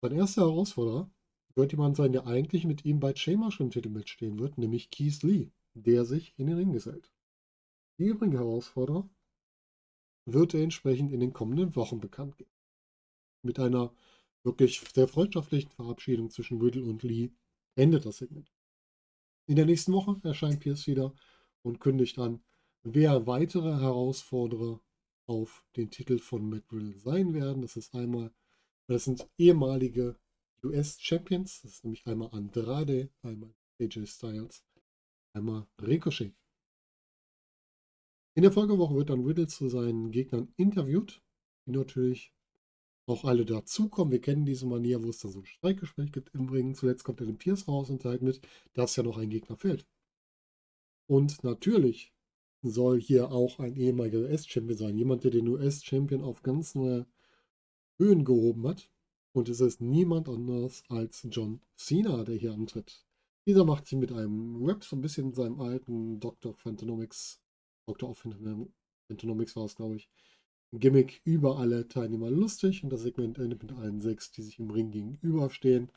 Sein erster Herausforderer wird jemand sein, der eigentlich mit ihm bei Chamber schon im Titelmatch stehen wird, nämlich Keith Lee, der sich in den Ring gesellt. Die übrigen Herausforderer wird er entsprechend in den kommenden Wochen bekannt geben. Mit einer wirklich sehr freundschaftlichen Verabschiedung zwischen Riddle und Lee endet das Segment. In der nächsten Woche erscheint Pierce wieder und kündigt an, wer weitere Herausforderer auf den Titel von Matt Riddle sein werden. Das ist einmal, das sind ehemalige US-Champions, das ist nämlich einmal Andrade, einmal AJ Styles, einmal Ricochet. In der Folgewoche wird dann Riddle zu seinen Gegnern interviewt, die natürlich auch alle dazukommen. Wir kennen diese Manier, wo es dann so ein Streikgespräch gibt im Ring. Zuletzt kommt er den Pierce raus und teilt mit, dass ja noch ein Gegner fehlt. Und natürlich soll hier auch ein ehemaliger US-Champion sein. Jemand, der den US-Champion auf ganz neue Höhen gehoben hat. Und es ist niemand anders als John Cena, der hier antritt. Dieser macht sich mit einem Rap so ein bisschen in seinem alten Dr. Phantonomics, Dr. of Phantonomics war es, glaube ich, Gimmick über alle Teilnehmer lustig und das Segment endet mit allen sechs, die sich im Ring gegenüberstehen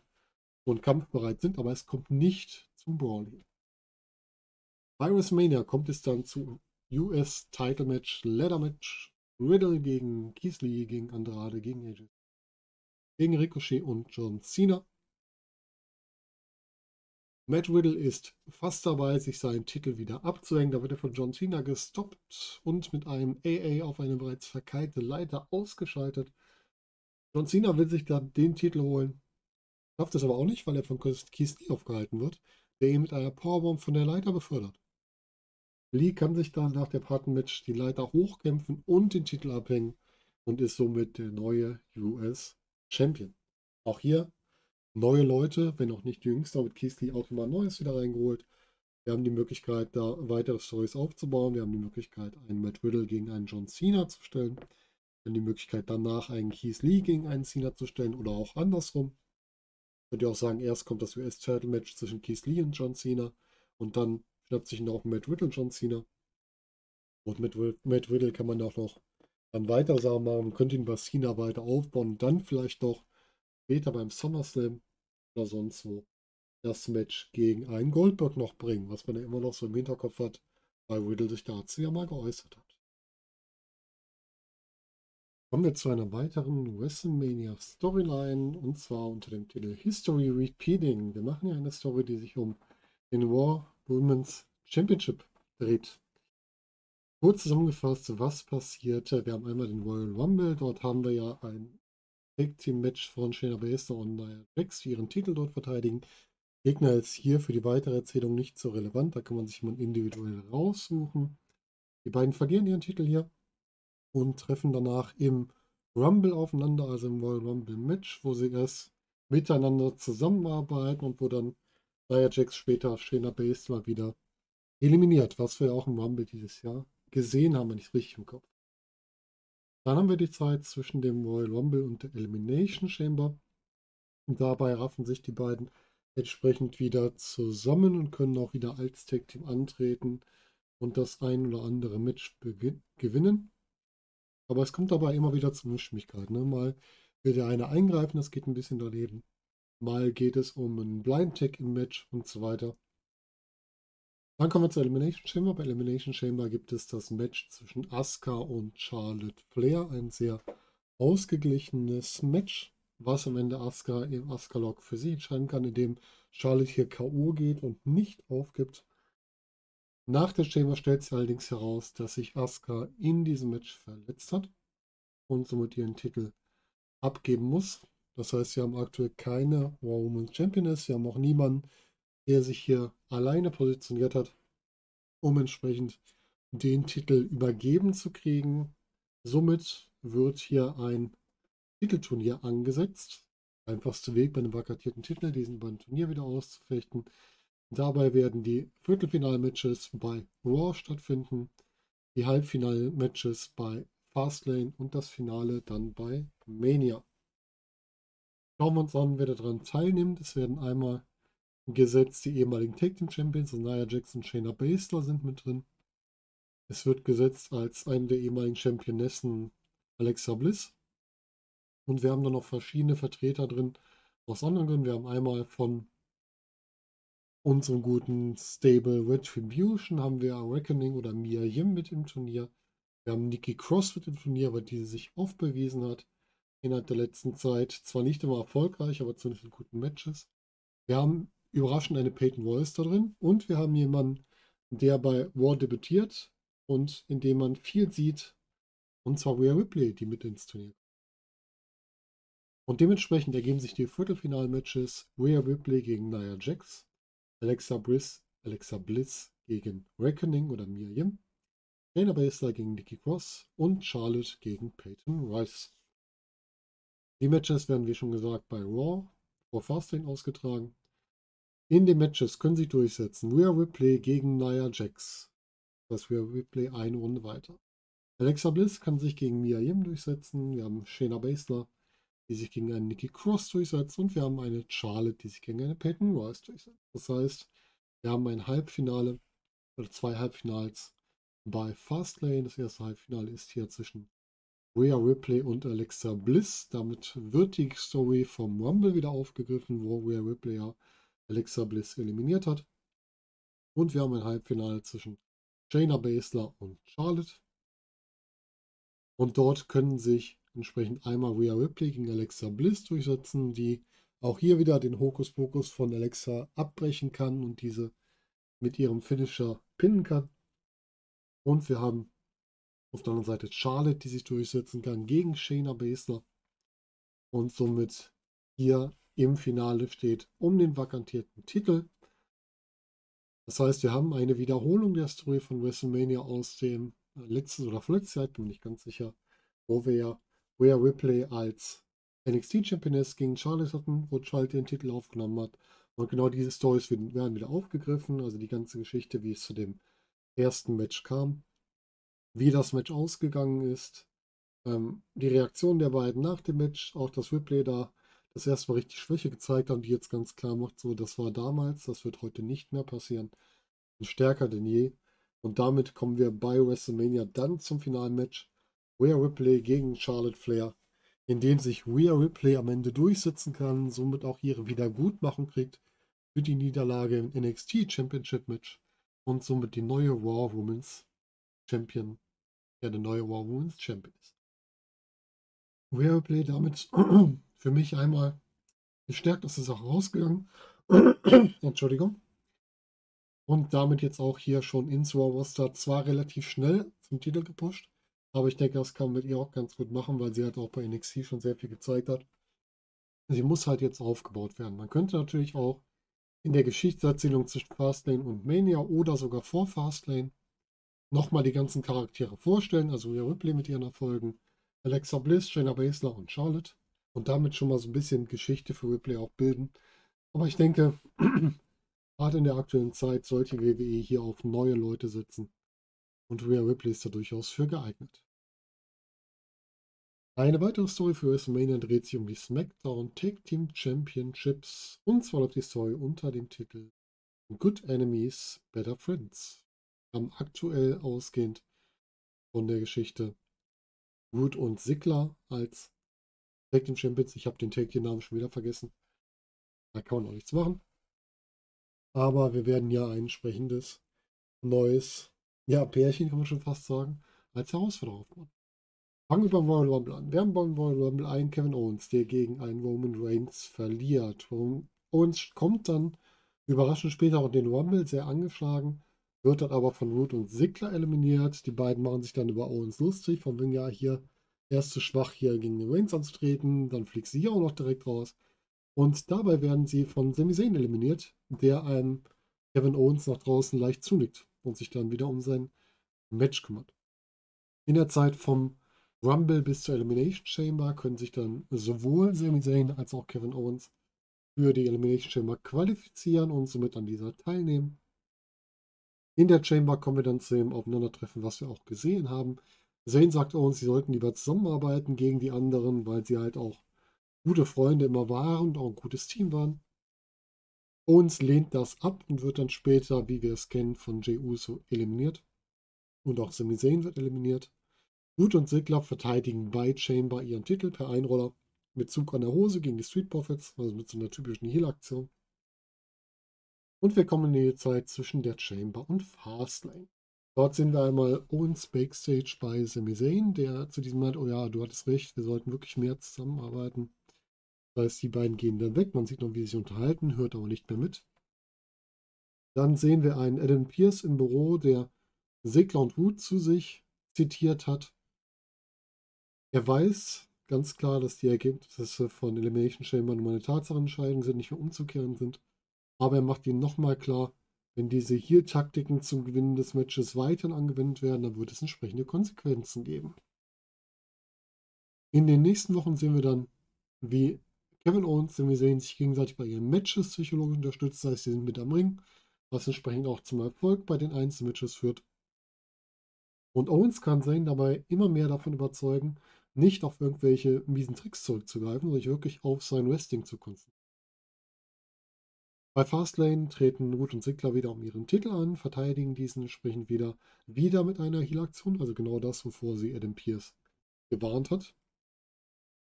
und kampfbereit sind, aber es kommt nicht zum Brawling. Bei WrestleMania kommt es dann zu US Title Match, Ladder Match, Riddle gegen Keith Lee, gegen Andrade, gegen AJ, gegen Ricochet und John Cena. Matt Riddle ist fast dabei, sich seinen Titel wieder abzuhängen. Da wird er von John Cena gestoppt und mit einem AA auf eine bereits verkeilte Leiter ausgeschaltet. John Cena will sich dann den Titel holen, schafft es aber auch nicht, weil er von Keith aufgehalten wird, der ihn mit einer Powerbomb von der Leiter befördert. Lee kann sich dann nach der Partnermatch die Leiter hochkämpfen und den Titel abhängen und ist somit der neue US Champion. Auch hier neue Leute, wenn auch nicht jüngst, aber mit Keith auch immer Neues wieder reingeholt. Wir haben die Möglichkeit, da weitere Stories aufzubauen. Wir haben die Möglichkeit, einen Matt Riddle gegen einen John Cena zu stellen. Wir haben die Möglichkeit, danach einen Keith Lee gegen einen Cena zu stellen oder auch andersrum. Könnt ihr auch sagen, erst kommt das US-Title-Match zwischen Keith Lee und John Cena und dann schnappt sich noch Matt Riddle John Cena. Und mit Matt Riddle kann man auch noch dann weitere Sachen machen. Man könnte ihn bei Cena weiter aufbauen dann vielleicht noch später beim SummerSlam oder sonst wo das Match gegen einen Goldberg noch bringen, was man ja immer noch so im Hinterkopf hat, weil Riddle sich dazu ja mal geäußert hat. Kommen wir zu einer weiteren WrestleMania Storyline und zwar unter dem Titel History Repeating. Wir machen ja eine Story, die sich um den Raw Women's Championship dreht. Kurz zusammengefasst, was passierte. Wir haben einmal den Royal Rumble, dort haben wir ja ein Tag Team Match von Shayna Baszler und Nia Jax, die ihren Titel dort verteidigen. Gegner ist hier für die weitere Erzählung nicht so relevant, da kann man sich jemand individuell raussuchen. Die beiden verlieren ihren Titel hier und treffen danach im Rumble aufeinander, also im Royal Rumble Match, wo sie erst miteinander zusammenarbeiten und wo dann Nia Jax später Shayna Baszler wieder eliminiert, was wir auch im Rumble dieses Jahr gesehen haben, wenn ich es richtig im Kopf. Dann haben wir die Zeit zwischen dem Royal Rumble und der Elimination Chamber. Und dabei raffen sich die beiden entsprechend wieder zusammen und können auch wieder als Tag Team antreten und das ein oder andere Match gewinnen. Aber es kommt dabei immer wieder zu Mischmigkeit. Ne? Mal will der eine eingreifen, das geht ein bisschen daneben. Mal geht es um einen Blind Tag im Match und so weiter. Dann kommen wir zur Elimination Chamber. Bei Elimination Chamber gibt es das Match zwischen Asuka und Charlotte Flair. Ein sehr ausgeglichenes Match, was am Ende Asuka im Asuka-Lock für sie entscheiden kann, indem Charlotte hier K.O. geht und nicht aufgibt. Nach der Chamber stellt sich allerdings heraus, dass sich Asuka in diesem Match verletzt hat und somit ihren Titel abgeben muss. Das heißt, sie haben aktuell keine Raw Women's Championess. Sie haben auch niemanden, der sich hier alleine positioniert hat, um entsprechend den Titel übergeben zu kriegen. Somit wird hier ein Titelturnier angesetzt. Einfachste Weg bei einem vakantierten Titel, diesen beim Turnier wieder auszufechten. Dabei werden die Viertelfinalmatches bei Raw stattfinden, die Halbfinalmatches bei Fastlane und das Finale dann bei Mania. Schauen wir uns an, wer daran teilnimmt. Es werden einmal gesetzt. Die ehemaligen Tag Team Champions, Nia Jackson, Shayna Baszler sind mit drin. Es wird gesetzt als eine der ehemaligen Championessen Alexa Bliss. Und wir haben dann noch verschiedene Vertreter drin aus anderen Gründen. Wir haben einmal von unserem guten Stable Retribution haben wir Reckoning oder Mia Yim mit im Turnier. Wir haben Nikki Cross mit im Turnier, weil diese sich oft bewiesen hat innerhalb der letzten Zeit. Zwar nicht immer erfolgreich, aber zumindest in guten Matches. Wir haben überraschend eine Peyton Royce da drin. Und wir haben jemanden, der bei War debütiert und in dem man viel sieht. Und zwar Rhea Ripley, die mit ins Turnier kommt. Und dementsprechend ergeben sich die Viertelfinal-Matches Rhea Ripley gegen Nia Jax, Alexa Bliss, Alexa Bliss gegen Reckoning oder Mia Yim, Dana Baszler gegen Nikki Cross und Charlotte gegen Peyton Royce. Die Matches werden, wie schon gesagt, bei Raw vor Fastlane ausgetragen. In den Matches können sich durchsetzen Rhea Ripley gegen Nia Jax, Das wäre Replay eine Runde weiter. Alexa Bliss kann sich gegen Mia Yim durchsetzen. Wir haben Shayna Baszler, die sich gegen einen Nikki Cross durchsetzt. Und wir haben eine Charlotte, die sich gegen eine Peyton Royce durchsetzt. Das heißt, wir haben ein Halbfinale oder zwei Halbfinals bei Fastlane. Das erste Halbfinale ist hier zwischen Rhea Ripley und Alexa Bliss. Damit wird die Story vom Rumble wieder aufgegriffen, wo Rhea Ripley ja Alexa Bliss eliminiert hat. Und wir haben ein Halbfinale zwischen Shayna Baszler und Charlotte. Und dort können sich entsprechend einmal Rhea Ripley gegen Alexa Bliss durchsetzen, die auch hier wieder den Hokuspokus von Alexa abbrechen kann und diese mit ihrem Finisher pinnen kann. Und wir haben auf der anderen Seite Charlotte, die sich durchsetzen kann gegen Shayna Baszler und somit hier im Finale steht um den vakantierten Titel. Das heißt, wir haben eine Wiederholung der Story von WrestleMania aus dem letztes oder vorletztes Jahr, bin ich ganz sicher, wo wir ja Rhea Ripley als NXT-Championess gegen Charlotte hatten, wo Charlotte den Titel aufgenommen hat. Und genau diese Stories werden wieder aufgegriffen, also die ganze Geschichte, wie es zu dem ersten Match kam, wie das Match ausgegangen ist, ähm, die Reaktion der beiden nach dem Match, auch dass Ripley da das erste Mal richtig Schwäche gezeigt hat, die jetzt ganz klar macht, so, das war damals, das wird heute nicht mehr passieren. Und stärker denn je. Und damit kommen wir bei WrestleMania dann zum finalen Match. Rhea Ripley gegen Charlotte Flair, in dem sich Rhea Ripley am Ende durchsetzen kann, somit auch ihre Wiedergutmachung kriegt für die Niederlage im NXT Championship Match und somit die neue Raw Women's Champion, ja, der neue Raw Women's Champion ist. Rhea Ripley damit für mich einmal gestärkt aus der Sache rausgegangen. Entschuldigung und damit jetzt auch hier schon ins Raw Roster zwar relativ schnell zum Titel gepusht, aber ich denke, das kann man mit ihr auch ganz gut machen, weil sie halt auch bei NXT schon sehr viel gezeigt hat. Sie muss halt jetzt aufgebaut werden. Man könnte natürlich auch in der Geschichtserzählung zwischen Fastlane und Mania oder sogar vor Fastlane nochmal die ganzen Charaktere vorstellen, also Rhea Ripley mit ihren Erfolgen, Alexa Bliss, Shayna Baszler und Charlotte und damit schon mal so ein bisschen Geschichte für Ripley auch bilden. Aber ich denke, Gerade in der aktuellen Zeit sollte WWE hier auf neue Leute setzen. Und Rhea Ripley ist da durchaus für geeignet. Eine weitere Story für WrestleMania dreht sich um die SmackDown Tag Team Championships und zwar läuft die Story unter dem Titel Good Enemies, Better Friends. Am aktuell ausgehend von der Geschichte Root und Sigler als Tag Team Champions. Ich habe den Tag Team Namen schon wieder vergessen. Da kann man auch nichts machen. Aber wir werden ja ein entsprechendes neues, ja, Pärchen kann man schon fast sagen, als Herausforderer aufbauen. Fangen wir beim Royal Rumble an. Wir haben beim Royal Rumble einen Kevin Owens, der gegen einen Roman Reigns verliert. Owens kommt dann überraschend später auch den Rumble sehr angeschlagen, wird dann aber von Root und Sigler eliminiert. Die beiden machen sich dann über Owens lustig, von wegen ja hier erst zu schwach hier gegen den Reigns anzutreten, dann fliegt sie auch noch direkt raus. Und dabei werden sie von Sami Zayn eliminiert, der einem Kevin Owens nach draußen leicht zunickt und sich dann wieder um sein Match kümmert. In der Zeit vom Rumble bis zur Elimination Chamber können sich dann sowohl Sami Zayn als auch Kevin Owens für die Elimination Chamber qualifizieren und somit an dieser teilnehmen. In der Chamber kommen wir dann zu dem Aufeinandertreffen, was wir auch gesehen haben. Zayn sagt Owens, sie sollten lieber zusammenarbeiten gegen die anderen, weil sie halt auch gute Freunde immer waren und auch ein gutes Team waren. Owens lehnt das ab und wird dann später, wie wir es kennen, von Jey Uso eliminiert. Und auch Sami Zayn wird eliminiert. Root und Sigler verteidigen bei Chamber ihren Titel per Einroller mit Zug an der Hose gegen die Street Profits, also mit so einer typischen Heal-Aktion. Und wir kommen in die Zeit zwischen der Chamber und Fastlane. Dort sehen wir einmal Owens Backstage bei Sami Zayn, der zu diesem meint, oh ja, du hattest recht, wir sollten wirklich mehr zusammenarbeiten. Das heißt, die beiden gehen dann weg, man sieht noch, wie sie sich unterhalten, hört aber nicht mehr mit. Dann sehen wir einen Adam Pierce im Büro, der Segler und Root zu sich zitiert hat. Er weiß ganz klar, dass die Ergebnisse von Elimination Chamber nur eine Tatsachenentscheidung sind, nicht mehr umzukehren sind. Aber er macht ihnen nochmal klar, wenn diese hier Taktiken zum Gewinnen des Matches weiterhin angewendet werden, dann wird es entsprechende Konsequenzen geben. In den nächsten Wochen sehen wir dann, wie Kevin Owens, denn wir sehen sich gegenseitig bei ihren Matches psychologisch unterstützt, das heißt, sie sind mit am Ring, was entsprechend auch zum Erfolg bei den Einzelmatches führt. Und Owens kann Zane dabei immer mehr davon überzeugen, nicht auf irgendwelche miesen Tricks zurückzugreifen, sondern sich wirklich auf sein Wrestling zu konzentrieren. Bei Fastlane treten Root und Sigler wieder um ihren Titel an, verteidigen diesen entsprechend wieder, wieder mit einer Heal-Aktion, also genau das, wovor sie Adam Pierce gewarnt hat.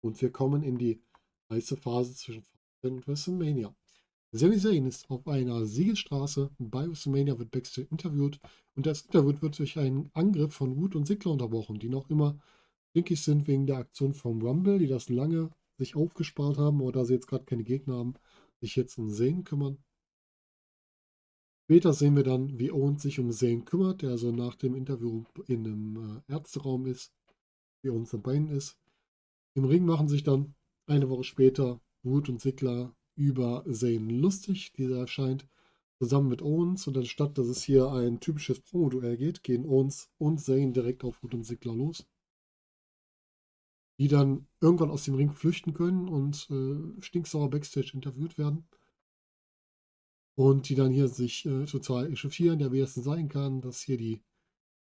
Und wir kommen in die heiße Phase zwischen Fastlane und WrestleMania. Sami Zayn ist auf einer Siegesstraße, bei WrestleMania wird Backstage interviewt und das Interview wird durch einen Angriff von Root und Sigler unterbrochen, die noch immer stinkig sind wegen der Aktion vom Rumble, die das lange sich aufgespart haben oder da sie jetzt gerade keine Gegner haben, sich jetzt um Zane kümmern. Später sehen wir dann, wie Owens sich um Zane kümmert, der also nach dem Interview in einem äh, Ärzteraum ist, wie Owens am Beinen ist. Im Ring machen sich dann eine Woche später Root und Sigler über Zane lustig. Dieser erscheint zusammen mit Owens und anstatt dass es hier ein typisches Promo-Duell geht, gehen Owens und Zane direkt auf Root und Sigler los. Die dann irgendwann aus dem Ring flüchten können und äh, stinksauer Backstage interviewt werden. Und die dann hier sich äh, total echauffieren, ja, wie sein kann, dass hier die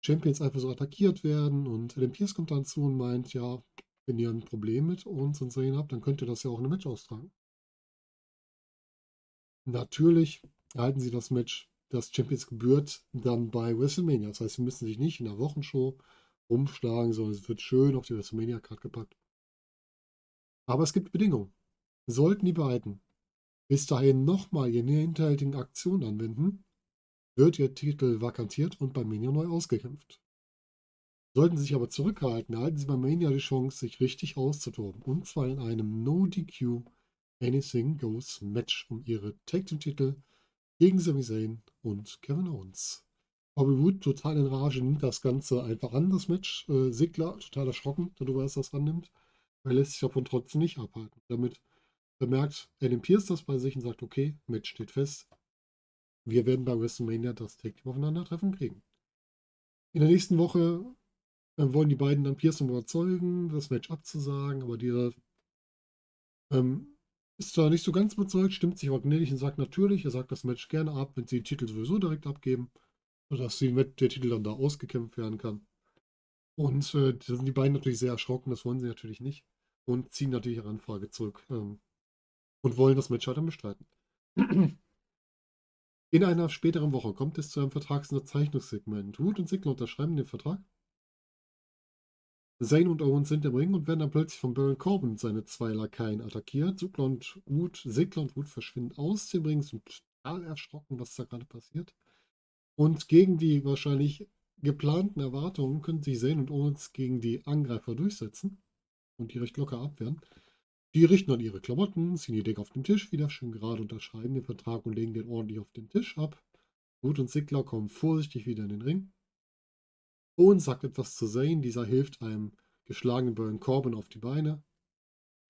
Champions einfach so attackiert werden. Und Adam Pierce kommt dann zu und meint, ja, wenn ihr ein Problem mit uns und Zane habt, dann könnt ihr das ja auch in einem Match austragen. Natürlich erhalten sie das Match, das Champions gebührt, dann bei WrestleMania. Das heißt, sie müssen sich nicht in der Wochenshow umschlagen, sondern es wird schön auf die WrestleMania-Card gepackt. Aber es gibt Bedingungen. Sollten die beiden bis dahin nochmal ihre hinterhältigen Aktion anwenden, wird ihr Titel vakantiert und bei Mania neu ausgekämpft. Sollten sie sich aber zurückhalten, erhalten sie bei Mania die Chance, sich richtig auszutoben. Und zwar in einem No-DQ Anything Goes Match um ihre Tag Team Titel gegen Sami Zayn und Kevin Owens. Bobby Wood total in Rage nimmt das Ganze einfach an, das Match. Äh, Sigler total erschrocken darüber, dass er das annimmt. Er lässt sich davon trotzdem nicht abhalten. Damit bemerkt Adam Pierce das bei sich und sagt, okay, Match steht fest. Wir werden bei WrestleMania das Tag Aufeinandertreffen kriegen. In der nächsten Woche äh, wollen die beiden dann Pierce überzeugen, das Match abzusagen, aber dieser ähm, ist zwar nicht so ganz überzeugt, stimmt sich aber gnädig und sagt natürlich, er sagt das Match gerne ab, wenn sie den Titel sowieso direkt abgeben, sodass der Titel dann da ausgekämpft werden kann. Und äh, da sind die beiden natürlich sehr erschrocken, das wollen sie natürlich nicht. Und ziehen natürlich ihre Anfrage zurück ähm, und wollen das Match dann bestreiten. In einer späteren Woche kommt es zu einem Vertragsunterzeichnungssegment. Root und Sigler unterschreiben den Vertrag Zane und Owens sind im Ring und werden dann plötzlich von Baron Corbin seine zwei Lakaien attackiert. Sigler und Wood, Sigler und Wood verschwinden aus dem Ring, sind total erschrocken, was da gerade passiert. Und gegen die wahrscheinlich geplanten Erwartungen können sich Zane und Owens gegen die Angreifer durchsetzen und die recht locker abwehren. Die richten dann ihre Klamotten, ziehen die Decke auf den Tisch wieder schön gerade, unterschreiben den Vertrag und legen den ordentlich auf den Tisch ab. Wood und Sigler kommen vorsichtig wieder in den Ring. Owen sagt etwas zu Zane, dieser hilft einem geschlagenen Baron Corbin auf die Beine,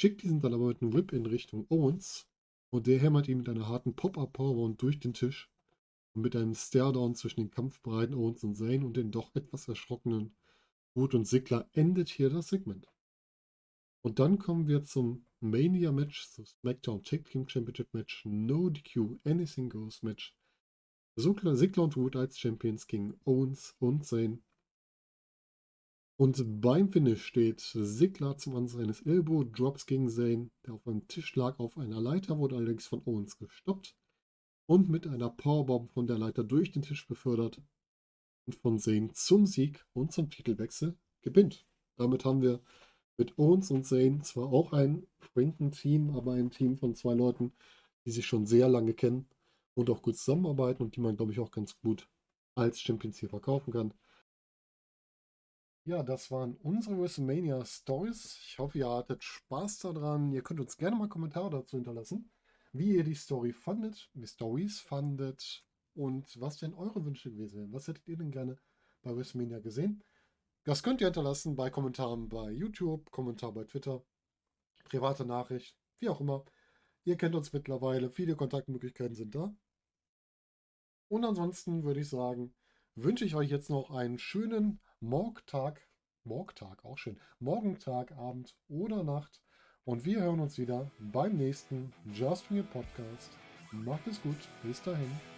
schickt diesen dann aber mit einem Whip in Richtung Owens und der hämmert ihn mit einer harten Pop-Up-Powerbomb durch den Tisch und mit einem Staredown zwischen den kampfbereiten Owens und Zane und den doch etwas erschrockenen Root und Sigler endet hier das Segment. Und dann kommen wir zum Mania-Match, zum SmackDown Tag Team Championship Match, No DQ, Anything Goes Match. Sigler und Root als Champions gegen Owens und Zane und beim Finish steht Sigler zum Ansatz eines Elbow Drops gegen Zane, der auf einem Tisch lag auf einer Leiter, wurde allerdings von Owens gestoppt und mit einer Powerbomb von der Leiter durch den Tisch befördert und von Zane zum Sieg und zum Titelwechsel gewinnt. Damit haben wir mit Owens und Zane zwar auch ein Franken-Team, aber ein Team von zwei Leuten, die sich schon sehr lange kennen und auch gut zusammenarbeiten und die man, glaube ich, auch ganz gut als Champions hier verkaufen kann. Ja, das waren unsere WrestleMania Stories. Ich hoffe, ihr hattet Spaß daran. Ihr könnt uns gerne mal Kommentare dazu hinterlassen, wie ihr die Story fandet, wie Stories fandet und was denn eure Wünsche gewesen wären. Was hättet ihr denn gerne bei WrestleMania gesehen? Das könnt ihr hinterlassen bei Kommentaren bei YouTube, Kommentar bei Twitter, private Nachricht, wie auch immer. Ihr kennt uns mittlerweile, viele Kontaktmöglichkeiten sind da. Und ansonsten würde ich sagen, wünsche ich euch jetzt noch einen schönen Morgtag, Morgtag, auch schön, Morgentag, Abend oder Nacht. Und wir hören uns wieder beim nächsten Just You Podcast. Macht es gut, bis dahin.